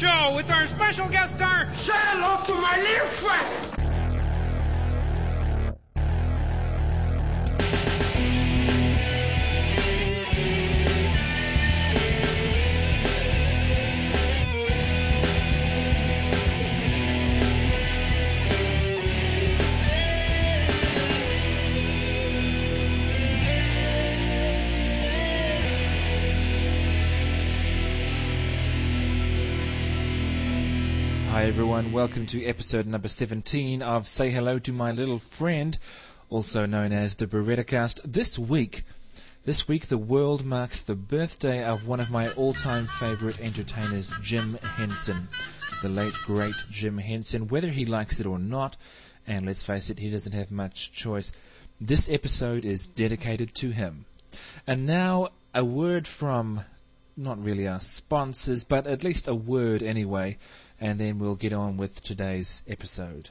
Show with our special guest star. Say hello to my little friend. Hi everyone, welcome to episode number 17 of Say Hello to My Little Friend, also known as the Berettacast. This week, this week the world marks the birthday of one of my all-time favorite entertainers, Jim Henson. The late great Jim Henson, whether he likes it or not, and let's face it, he doesn't have much choice. This episode is dedicated to him. And now, a word from not really our sponsors, but at least a word anyway, and then we'll get on with today's episode.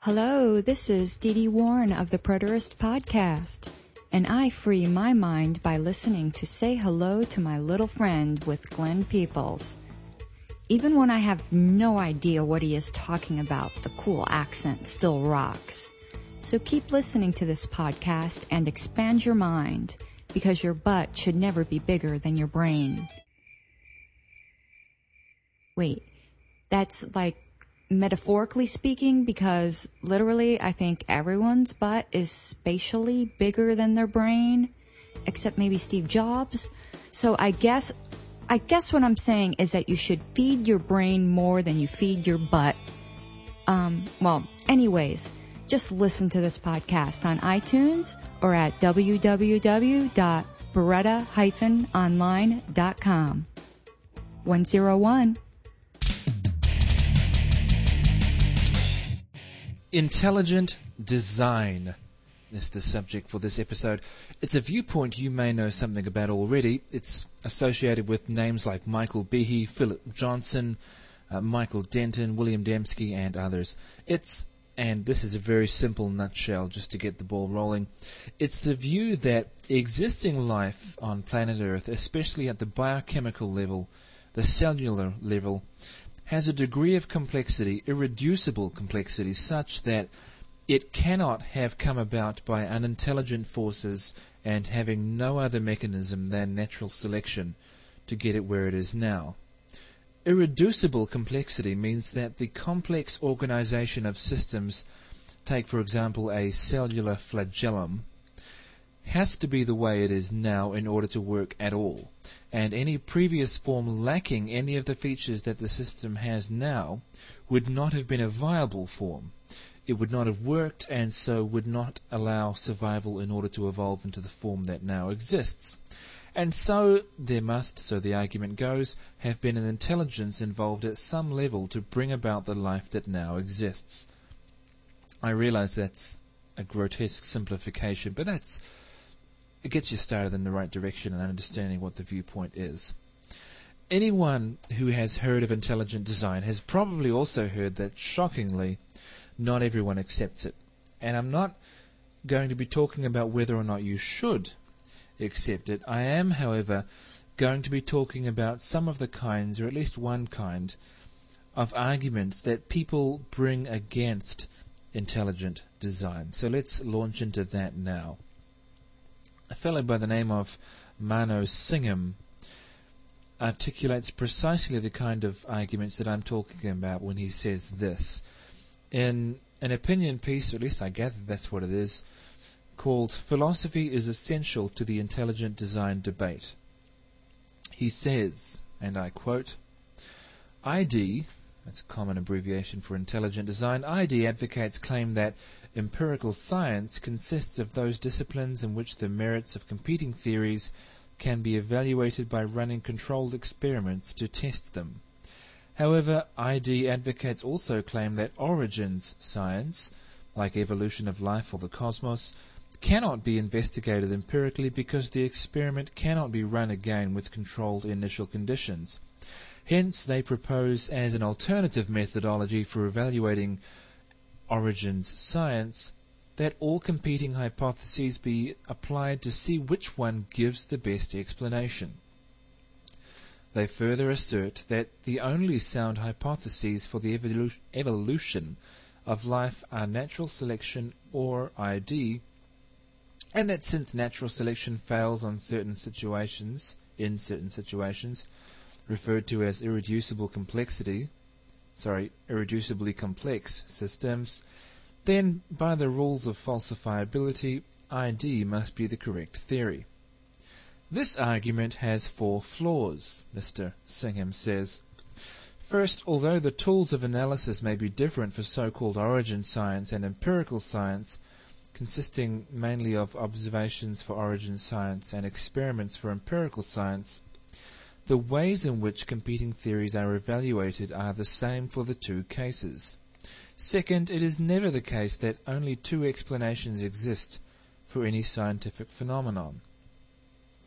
Hello, this is Dee Dee Warren of the Preterist Podcast, and I free my mind by listening to Say Hello to My Little Friend with Glenn Peoples. Even when I have no idea what he is talking about, the cool accent still rocks. So keep listening to this podcast and expand your mind, because your butt should never be bigger than your brain. Wait, that's like metaphorically speaking because literally I think everyone's butt is spatially bigger than their brain, except maybe Steve Jobs. So I guess, I guess what I'm saying is that you should feed your brain more than you feed your butt. Um, well, anyways, just listen to this podcast on iTunes or at www.beretta-online.com. 101. Intelligent design is the subject for this episode. It's a viewpoint you may know something about already. It's associated with names like Michael Behe, Philip Johnson, uh, Michael Denton, William Dembski, and others. It's and this is a very simple nutshell just to get the ball rolling. It's the view that existing life on planet Earth, especially at the biochemical level, the cellular level, has a degree of complexity, irreducible complexity, such that it cannot have come about by unintelligent forces and having no other mechanism than natural selection to get it where it is now. Irreducible complexity means that the complex organization of systems, take for example a cellular flagellum, has to be the way it is now in order to work at all. And any previous form lacking any of the features that the system has now would not have been a viable form. It would not have worked and so would not allow survival in order to evolve into the form that now exists. And so there must, so the argument goes, have been an intelligence involved at some level to bring about the life that now exists. I realize that's a grotesque simplification, but that's it gets you started in the right direction and understanding what the viewpoint is. Anyone who has heard of intelligent design has probably also heard that, shockingly, not everyone accepts it. And I'm not going to be talking about whether or not you should accept it. I am, however, going to be talking about some of the kinds, or at least one kind, of arguments that people bring against intelligent design. So let's launch into that now. A fellow by the name of Mano Singham articulates precisely the kind of arguments that I'm talking about when he says this. In an opinion piece, at least I gather that's what it is, called Philosophy is Essential to the Intelligent Design Debate. He says, and I quote, ID, that's a common abbreviation for intelligent design, ID advocates claim that empirical science consists of those disciplines in which the merits of competing theories can be evaluated by running controlled experiments to test them. However, ID advocates also claim that origins science, like evolution of life or the cosmos, cannot be investigated empirically because the experiment cannot be run again with controlled initial conditions. Hence, they propose as an alternative methodology for evaluating origins science that all competing hypotheses be applied to see which one gives the best explanation. They further assert that the only sound hypotheses for the evolu- evolution of life are natural selection or ID, and that since natural selection fails on certain situations, in certain situations, referred to as irreducible complexity, sorry, irreducibly complex systems, then by the rules of falsifiability, ID must be the correct theory. This argument has four flaws, Mr. Singham says. First, although the tools of analysis may be different for so-called origin science and empirical science, consisting mainly of observations for origin science and experiments for empirical science, the ways in which competing theories are evaluated are the same for the two cases. Second, it is never the case that only two explanations exist for any scientific phenomenon.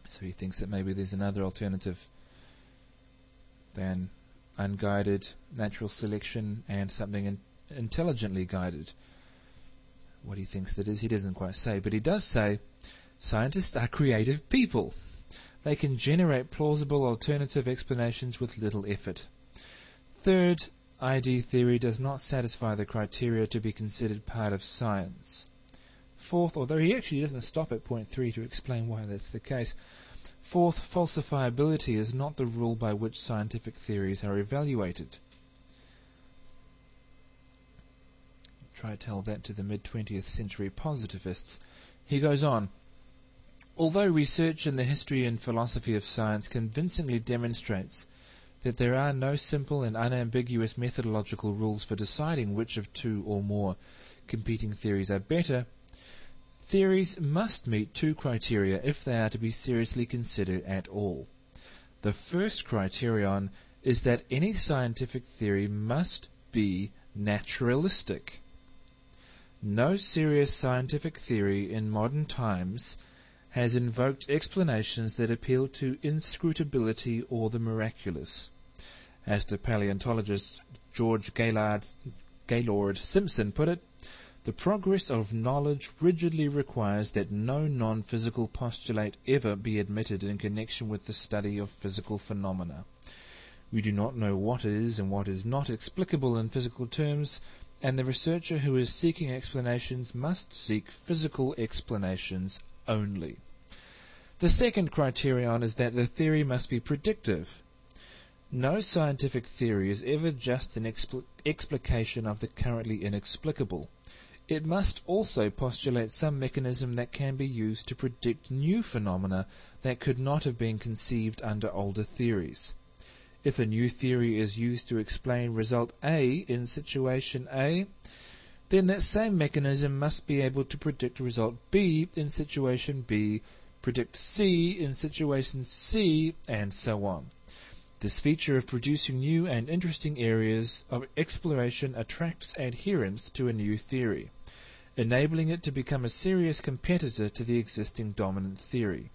So he thinks that maybe there's another alternative than unguided natural selection and something in, intelligently guided. What he thinks that is, he doesn't quite say, but he does say scientists are creative people. They can generate plausible alternative explanations with little effort. Third, ID theory does not satisfy the criteria to be considered part of science. Fourth, although he actually doesn't stop at point three to explain why that's the case, Fourth, falsifiability is not the rule by which scientific theories are evaluated. Try to tell that to the mid 20th century positivists. He goes on. Although research in the history and philosophy of science convincingly demonstrates that there are no simple and unambiguous methodological rules for deciding which of two or more competing theories are better, Theories must meet two criteria if they are to be seriously considered at all. The first criterion is that any scientific theory must be naturalistic. No serious scientific theory in modern times has invoked explanations that appeal to inscrutability or the miraculous. As the paleontologist George Gaylord, Gaylord Simpson put it, the progress of knowledge rigidly requires that no non-physical postulate ever be admitted in connection with the study of physical phenomena. We do not know what is and what is not explicable in physical terms, and the researcher who is seeking explanations must seek physical explanations only. The second criterion is that the theory must be predictive. No scientific theory is ever just an expl- explication of the currently inexplicable. It must also postulate some mechanism that can be used to predict new phenomena that could not have been conceived under older theories. If a new theory is used to explain result A in situation A, then that same mechanism must be able to predict result B in situation B, predict C in situation C, and so on. This feature of producing new and interesting areas of exploration attracts adherents to a new theory enabling it to become a serious competitor to the existing dominant theory.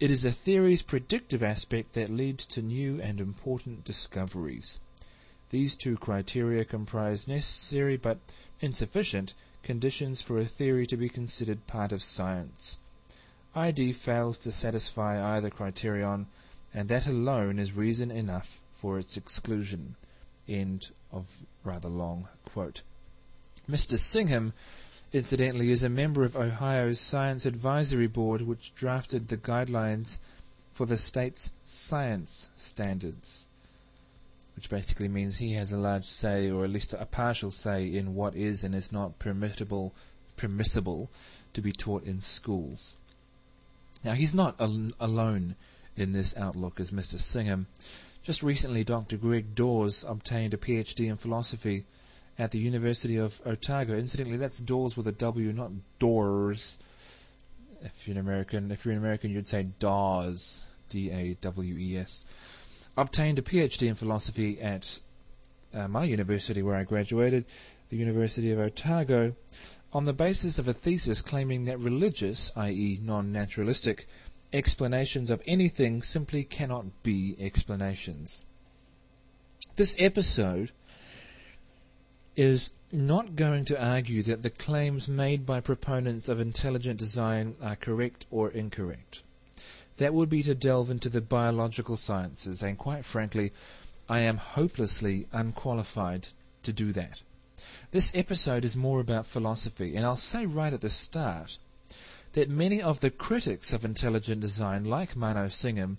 It is a theory's predictive aspect that leads to new and important discoveries. These two criteria comprise necessary but insufficient conditions for a theory to be considered part of science. ID fails to satisfy either criterion, and that alone is reason enough for its exclusion. End of rather long quote. Mr. Singham incidentally, is a member of Ohio's Science Advisory Board, which drafted the guidelines for the state's science standards. Which basically means he has a large say, or at least a partial say, in what is and is not permissible to be taught in schools. Now, he's not al- alone in this outlook as Mr. Singham. Just recently, Dr. Greg Dawes obtained a PhD in philosophy at the University of Otago. Incidentally, that's Dawes with a W, not doors. If you're an American, if you're an American, you'd say Dawes, D-A-W-E-S. Obtained a PhD in philosophy at uh, my university where I graduated, the University of Otago, on the basis of a thesis claiming that religious, i.e., non-naturalistic, explanations of anything simply cannot be explanations. This episode is not going to argue that the claims made by proponents of intelligent design are correct or incorrect. that would be to delve into the biological sciences, and quite frankly, I am hopelessly unqualified to do that. This episode is more about philosophy, and I'll say right at the start that many of the critics of intelligent design, like Mano Singham,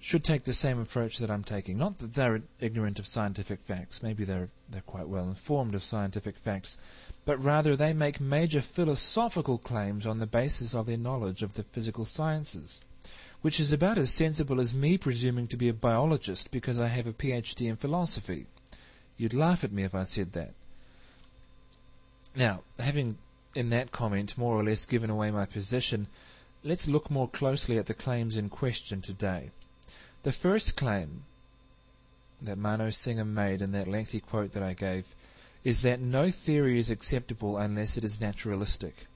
should take the same approach that I'm taking. Not that they're ignorant of scientific facts, maybe they're, they're quite well informed of scientific facts, but rather they make major philosophical claims on the basis of their knowledge of the physical sciences, which is about as sensible as me presuming to be a biologist because I have a PhD in philosophy. You'd laugh at me if I said that. Now, having in that comment more or less given away my position, let's look more closely at the claims in question today. The first claim that Mano Singham made in that lengthy quote that I gave is that no theory is acceptable unless it is naturalistic.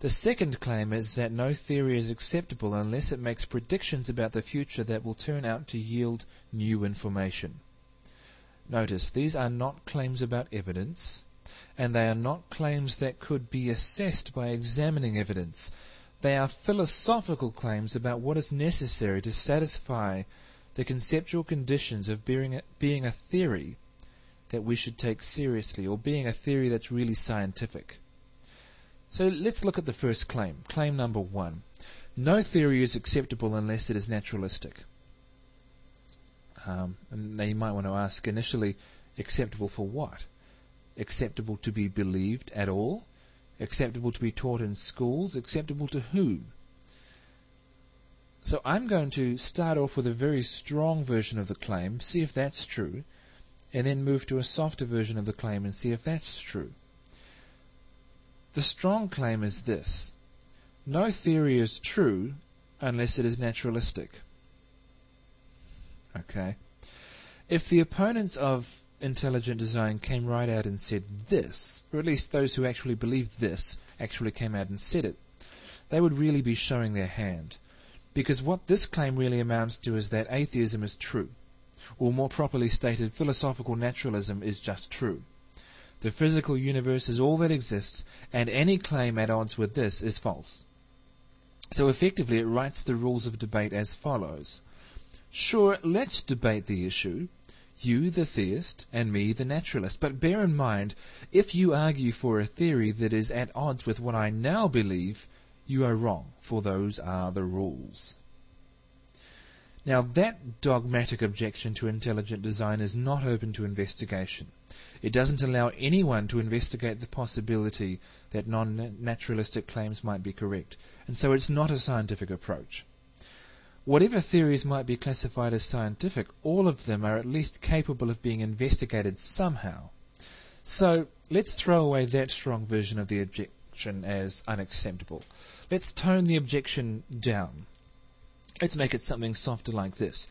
The second claim is that no theory is acceptable unless it makes predictions about the future that will turn out to yield new information. Notice, these are not claims about evidence, and they are not claims that could be assessed by examining evidence. They are philosophical claims about what is necessary to satisfy the conceptual conditions of being a, being a theory that we should take seriously, or being a theory that's really scientific. So let's look at the first claim. Claim number one. No theory is acceptable unless it is naturalistic. Um, and now you might want to ask initially, acceptable for what? Acceptable to be believed at all? acceptable to be taught in schools, acceptable to whom? So I'm going to start off with a very strong version of the claim, see if that's true, and then move to a softer version of the claim and see if that's true. The strong claim is this no theory is true unless it is naturalistic. Okay? If the opponents of intelligent design came right out and said this, or at least those who actually believed this actually came out and said it, they would really be showing their hand. Because what this claim really amounts to is that atheism is true. Or more properly stated, philosophical naturalism is just true. The physical universe is all that exists, and any claim at odds with this is false. So effectively, it writes the rules of debate as follows. Sure, let's debate the issue, you the theist, and me the naturalist. But bear in mind, if you argue for a theory that is at odds with what I now believe, you are wrong, for those are the rules. Now, that dogmatic objection to intelligent design is not open to investigation. It doesn't allow anyone to investigate the possibility that non naturalistic claims might be correct, and so it's not a scientific approach. Whatever theories might be classified as scientific, all of them are at least capable of being investigated somehow. So let's throw away that strong version of the objection as unacceptable. Let's tone the objection down. Let's make it something softer like this.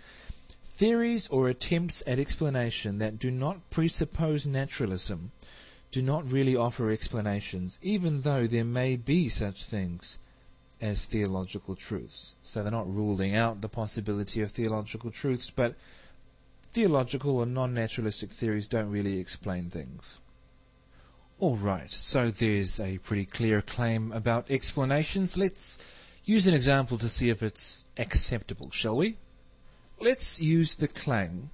Theories or attempts at explanation that do not presuppose naturalism do not really offer explanations, even though there may be such things as theological truths. So they're not ruling out the possibility of theological truths, but theological or non naturalistic theories don't really explain things. Alright, so there's a pretty clear claim about explanations. Let's use an example to see if it's acceptable, shall we? Let's use the claim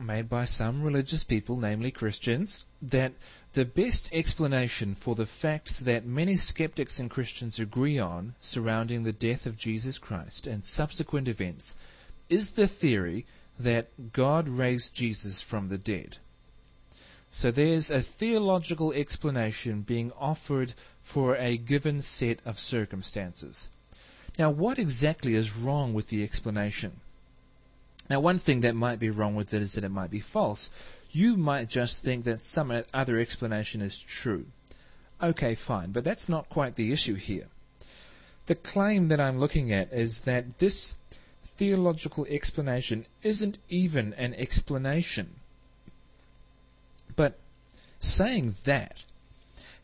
made by some religious people, namely Christians, that the best explanation for the facts that many skeptics and Christians agree on surrounding the death of Jesus Christ and subsequent events is the theory that God raised Jesus from the dead. So there's a theological explanation being offered for a given set of circumstances. Now, what exactly is wrong with the explanation? Now, one thing that might be wrong with it is that it might be false. You might just think that some other explanation is true. Okay, fine, but that's not quite the issue here. The claim that I'm looking at is that this theological explanation isn't even an explanation. But saying that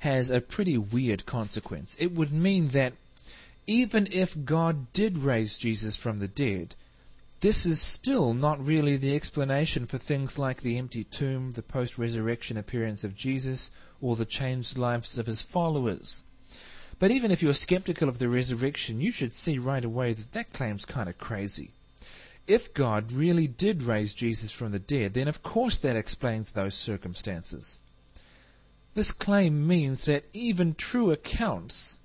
has a pretty weird consequence. It would mean that even if God did raise Jesus from the dead, this is still not really the explanation for things like the empty tomb, the post resurrection appearance of Jesus, or the changed lives of his followers. But even if you're skeptical of the resurrection, you should see right away that that claim's kind of crazy. If God really did raise Jesus from the dead, then of course that explains those circumstances. This claim means that even true accounts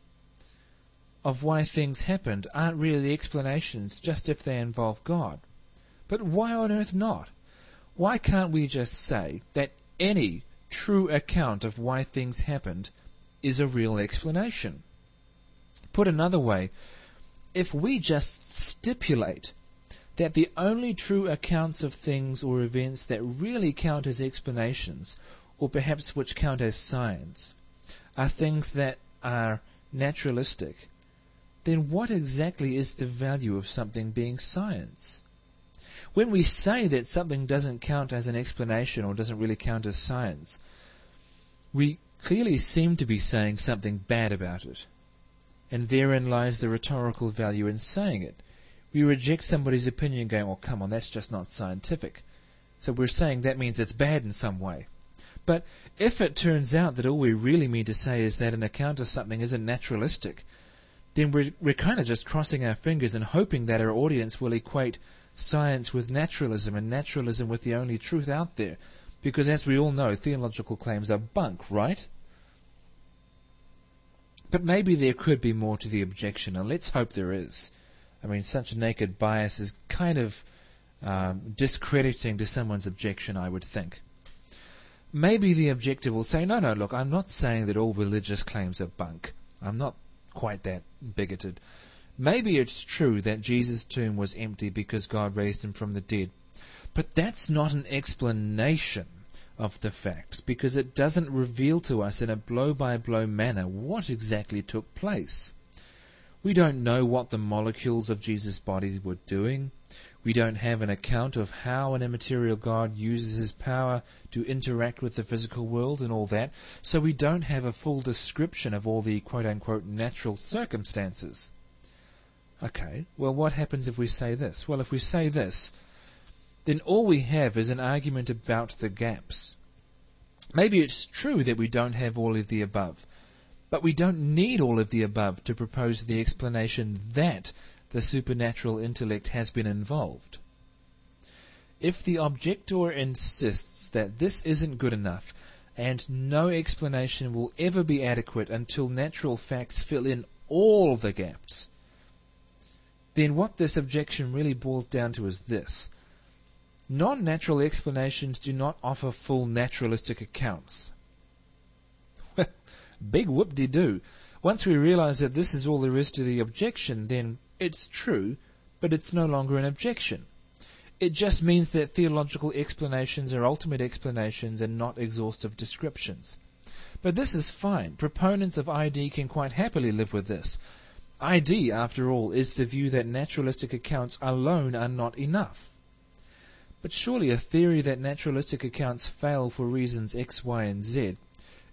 of why things happened aren't really explanations just if they involve God. But why on earth not? Why can't we just say that any true account of why things happened is a real explanation? Put another way, if we just stipulate that the only true accounts of things or events that really count as explanations, or perhaps which count as science, are things that are naturalistic, then what exactly is the value of something being science? When we say that something doesn't count as an explanation or doesn't really count as science, we clearly seem to be saying something bad about it. And therein lies the rhetorical value in saying it. We reject somebody's opinion going, oh, come on, that's just not scientific. So we're saying that means it's bad in some way. But if it turns out that all we really mean to say is that an account of something isn't naturalistic, then we're, we're kind of just crossing our fingers and hoping that our audience will equate science with naturalism and naturalism with the only truth out there. Because as we all know, theological claims are bunk, right? But maybe there could be more to the objection, and let's hope there is. I mean, such naked bias is kind of um, discrediting to someone's objection, I would think. Maybe the objector will say, no, no, look, I'm not saying that all religious claims are bunk. I'm not quite that bigoted. Maybe it's true that Jesus' tomb was empty because God raised him from the dead. But that's not an explanation of the facts because it doesn't reveal to us in a blow by blow manner what exactly took place. We don't know what the molecules of Jesus' body were doing. We don't have an account of how an immaterial God uses his power to interact with the physical world and all that, so we don't have a full description of all the quote unquote natural circumstances. Okay, well, what happens if we say this? Well, if we say this, then all we have is an argument about the gaps. Maybe it's true that we don't have all of the above. But we don't need all of the above to propose the explanation that the supernatural intellect has been involved. If the objector insists that this isn't good enough, and no explanation will ever be adequate until natural facts fill in all the gaps, then what this objection really boils down to is this. Non natural explanations do not offer full naturalistic accounts. Big whoop-de-doo. Once we realize that this is all there is to the objection, then it's true, but it's no longer an objection. It just means that theological explanations are ultimate explanations and not exhaustive descriptions. But this is fine. Proponents of ID can quite happily live with this. ID, after all, is the view that naturalistic accounts alone are not enough. But surely a theory that naturalistic accounts fail for reasons X, Y, and Z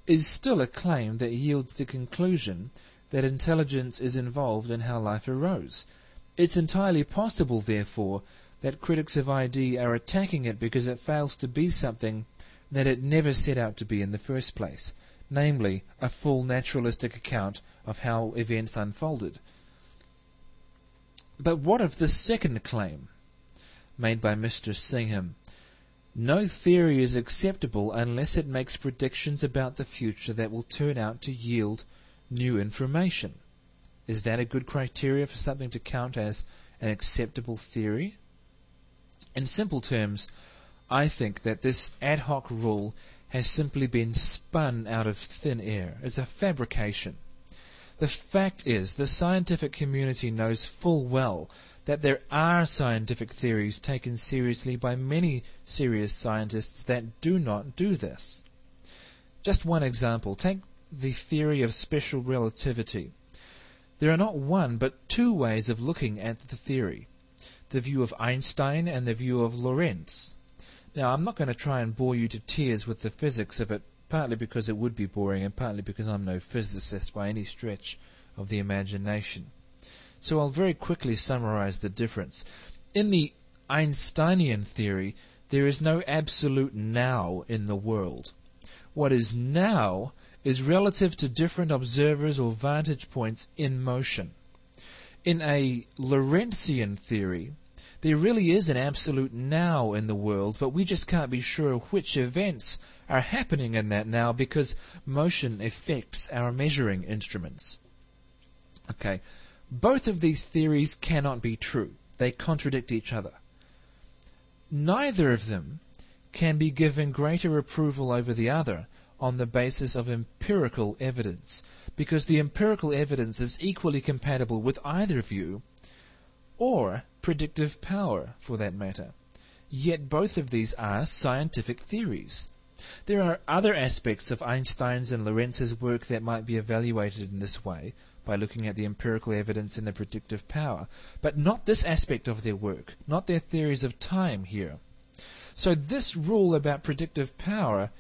is still a claim that yields the conclusion that intelligence is involved in how life arose. It's entirely possible, therefore, that critics of ID are attacking it because it fails to be something that it never set out to be in the first place, namely, a full naturalistic account of how events unfolded. But what of the second claim made by Mr. Singham no theory is acceptable unless it makes predictions about the future that will turn out to yield new information. Is that a good criteria for something to count as an acceptable theory? In simple terms, I think that this ad hoc rule has simply been spun out of thin air as a fabrication. The fact is, the scientific community knows full well that there are scientific theories taken seriously by many serious scientists that do not do this. Just one example. Take the theory of special relativity. There are not one but two ways of looking at the theory the view of Einstein and the view of Lorentz. Now, I'm not going to try and bore you to tears with the physics of it, partly because it would be boring and partly because I'm no physicist by any stretch of the imagination. So I'll very quickly summarize the difference. In the Einsteinian theory, there is no absolute now in the world. What is now is relative to different observers or vantage points in motion. In a Lorentzian theory, there really is an absolute now in the world, but we just can't be sure which events are happening in that now because motion affects our measuring instruments. Okay, both of these theories cannot be true. They contradict each other. Neither of them can be given greater approval over the other on the basis of empirical evidence, because the empirical evidence is equally compatible with either view, or predictive power, for that matter. Yet both of these are scientific theories. There are other aspects of Einstein's and Lorentz's work that might be evaluated in this way, by looking at the empirical evidence and the predictive power, but not this aspect of their work, not their theories of time here. So this rule about predictive power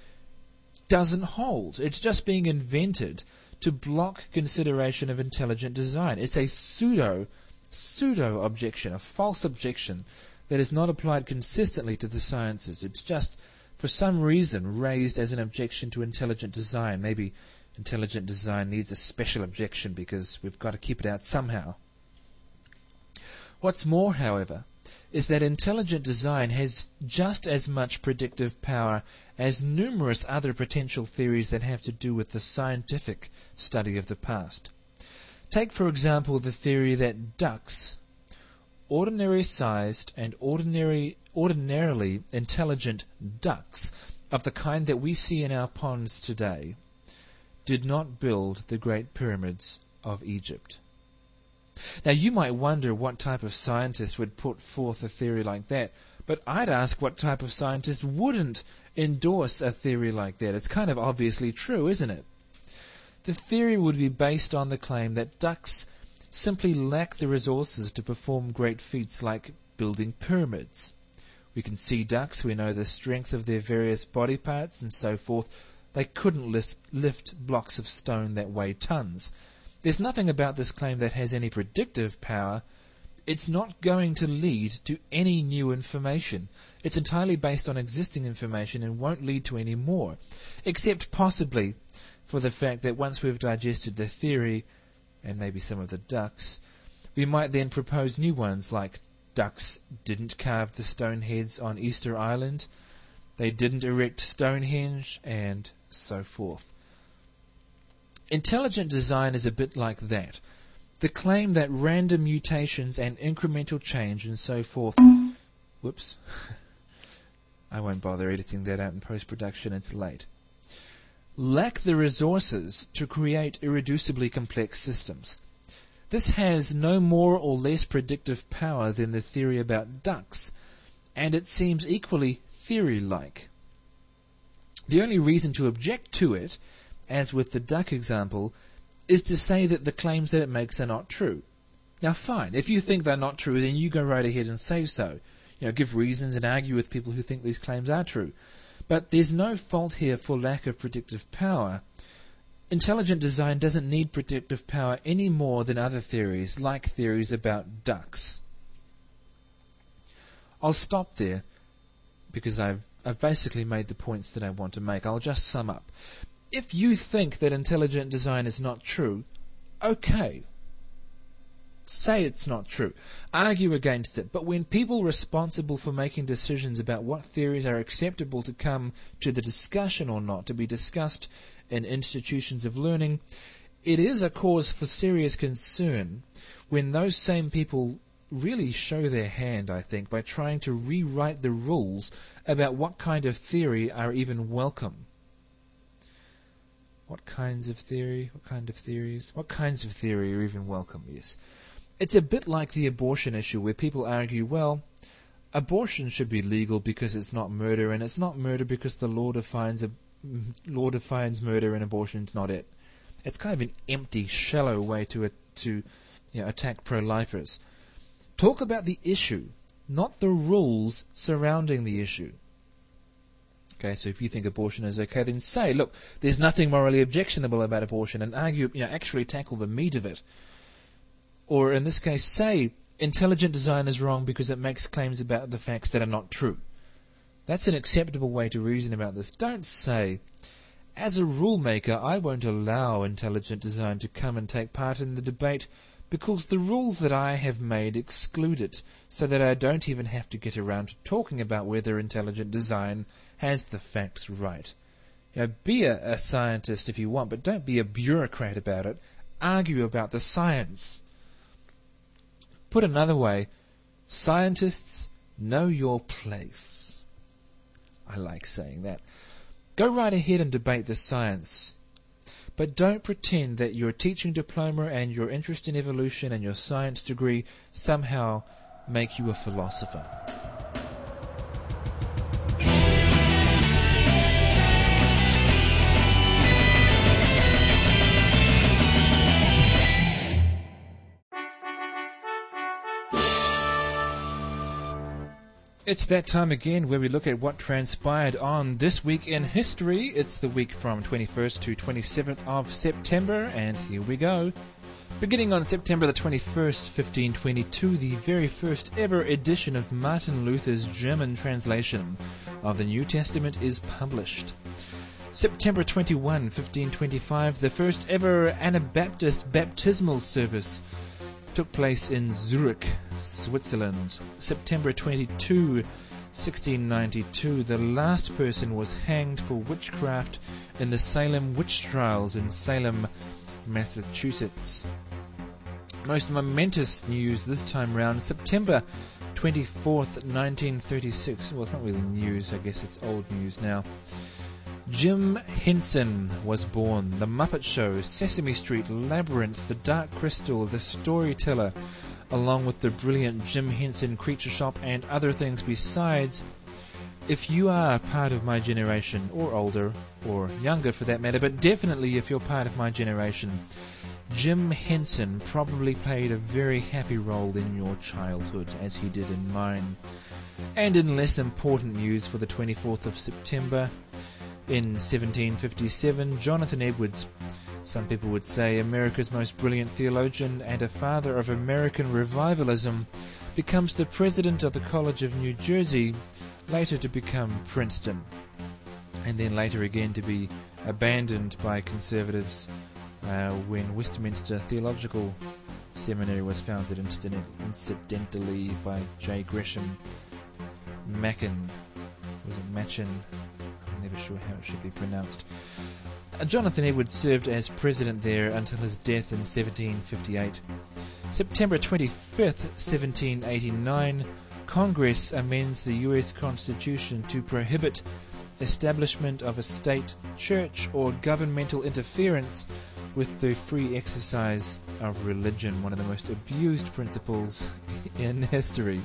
doesn't hold. It's just being invented to block consideration of intelligent design. It's a pseudo pseudo objection, a false objection that is not applied consistently to the sciences. It's just for some reason raised as an objection to intelligent design. Maybe intelligent design needs a special objection because we've got to keep it out somehow. What's more, however, is that intelligent design has just as much predictive power as numerous other potential theories that have to do with the scientific study of the past. Take, for example, the theory that ducks, ordinary sized and ordinary, ordinarily intelligent ducks of the kind that we see in our ponds today, did not build the great pyramids of Egypt. Now, you might wonder what type of scientist would put forth a theory like that, but I'd ask what type of scientist wouldn't endorse a theory like that. It's kind of obviously true, isn't it? The theory would be based on the claim that ducks simply lack the resources to perform great feats like building pyramids. We can see ducks, we know the strength of their various body parts and so forth. They couldn't lift blocks of stone that weigh tons. There's nothing about this claim that has any predictive power. It's not going to lead to any new information. It's entirely based on existing information and won't lead to any more. Except possibly for the fact that once we've digested the theory, and maybe some of the ducks, we might then propose new ones like ducks didn't carve the stone heads on Easter Island, they didn't erect Stonehenge, and so forth. Intelligent design is a bit like that. The claim that random mutations and incremental change and so forth. Whoops. I won't bother editing that out in post production, it's late. Lack the resources to create irreducibly complex systems. This has no more or less predictive power than the theory about ducks, and it seems equally theory like. The only reason to object to it as with the duck example, is to say that the claims that it makes are not true. Now, fine. If you think they're not true, then you go right ahead and say so. You know, give reasons and argue with people who think these claims are true. But there's no fault here for lack of predictive power. Intelligent design doesn't need predictive power any more than other theories, like theories about ducks. I'll stop there because I've I've basically made the points that I want to make. I'll just sum up if you think that intelligent design is not true, okay. Say it's not true. Argue against it. But when people responsible for making decisions about what theories are acceptable to come to the discussion or not, to be discussed in institutions of learning, it is a cause for serious concern when those same people really show their hand, I think, by trying to rewrite the rules about what kind of theory are even welcome. What kinds of theory? What kind of theories? What kinds of theory are even welcome? Yes. It's a bit like the abortion issue where people argue, well, abortion should be legal because it's not murder, and it's not murder because the law defines a mm, law defines murder and abortion's not it. It's kind of an empty, shallow way to to you know, attack pro-lifers. Talk about the issue, not the rules surrounding the issue. Okay, so if you think abortion is okay, then say, look, there's nothing morally objectionable about abortion, and argue, you know, actually tackle the meat of it. Or in this case, say intelligent design is wrong because it makes claims about the facts that are not true. That's an acceptable way to reason about this. Don't say As a rule maker, I won't allow intelligent design to come and take part in the debate because the rules that I have made exclude it, so that I don't even have to get around to talking about whether intelligent design has the facts right. You know, be a, a scientist if you want, but don't be a bureaucrat about it. Argue about the science. Put another way, scientists know your place. I like saying that. Go right ahead and debate the science. But don't pretend that your teaching diploma and your interest in evolution and your science degree somehow make you a philosopher. It's that time again where we look at what transpired on this week in history. It's the week from 21st to 27th of September, and here we go. Beginning on September the 21st, 1522, the very first ever edition of Martin Luther's German translation of the New Testament is published. September 21, 1525, the first ever Anabaptist baptismal service took place in Zurich, Switzerland. September 22, 1692, the last person was hanged for witchcraft in the Salem witch trials in Salem, Massachusetts. Most momentous news this time round, September 24th, 1936. Well, it's not really news, I guess it's old news now. Jim Henson was born. The Muppet Show, Sesame Street, Labyrinth, The Dark Crystal, The Storyteller, along with the brilliant Jim Henson Creature Shop and other things besides. If you are part of my generation, or older, or younger for that matter, but definitely if you're part of my generation, Jim Henson probably played a very happy role in your childhood, as he did in mine. And in less important news for the 24th of September, in 1757, Jonathan Edwards, some people would say America's most brilliant theologian and a father of American revivalism, becomes the president of the College of New Jersey, later to become Princeton, and then later again to be abandoned by conservatives uh, when Westminster Theological Seminary was founded incidentally by J. Gresham Machen. Was it Machen? I'm never sure how it should be pronounced. Uh, Jonathan Edwards served as president there until his death in 1758. September 25th, 1789, Congress amends the U.S. Constitution to prohibit establishment of a state, church, or governmental interference with the free exercise of religion, one of the most abused principles in history.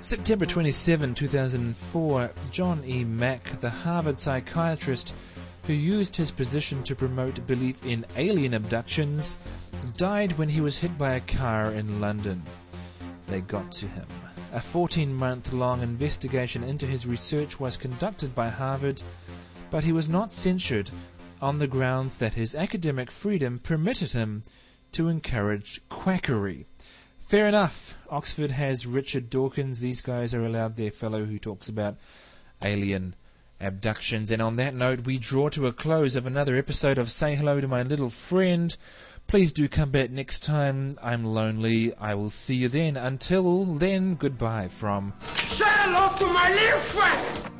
September 27, 2004, John E. Mack, the Harvard psychiatrist who used his position to promote belief in alien abductions, died when he was hit by a car in London. They got to him. A 14 month long investigation into his research was conducted by Harvard, but he was not censured on the grounds that his academic freedom permitted him to encourage quackery. Fair enough. Oxford has Richard Dawkins. These guys are allowed their fellow who talks about alien abductions. And on that note, we draw to a close of another episode of Say Hello to My Little Friend. Please do come back next time. I'm lonely. I will see you then. Until then, goodbye from. Say hello to my little friend.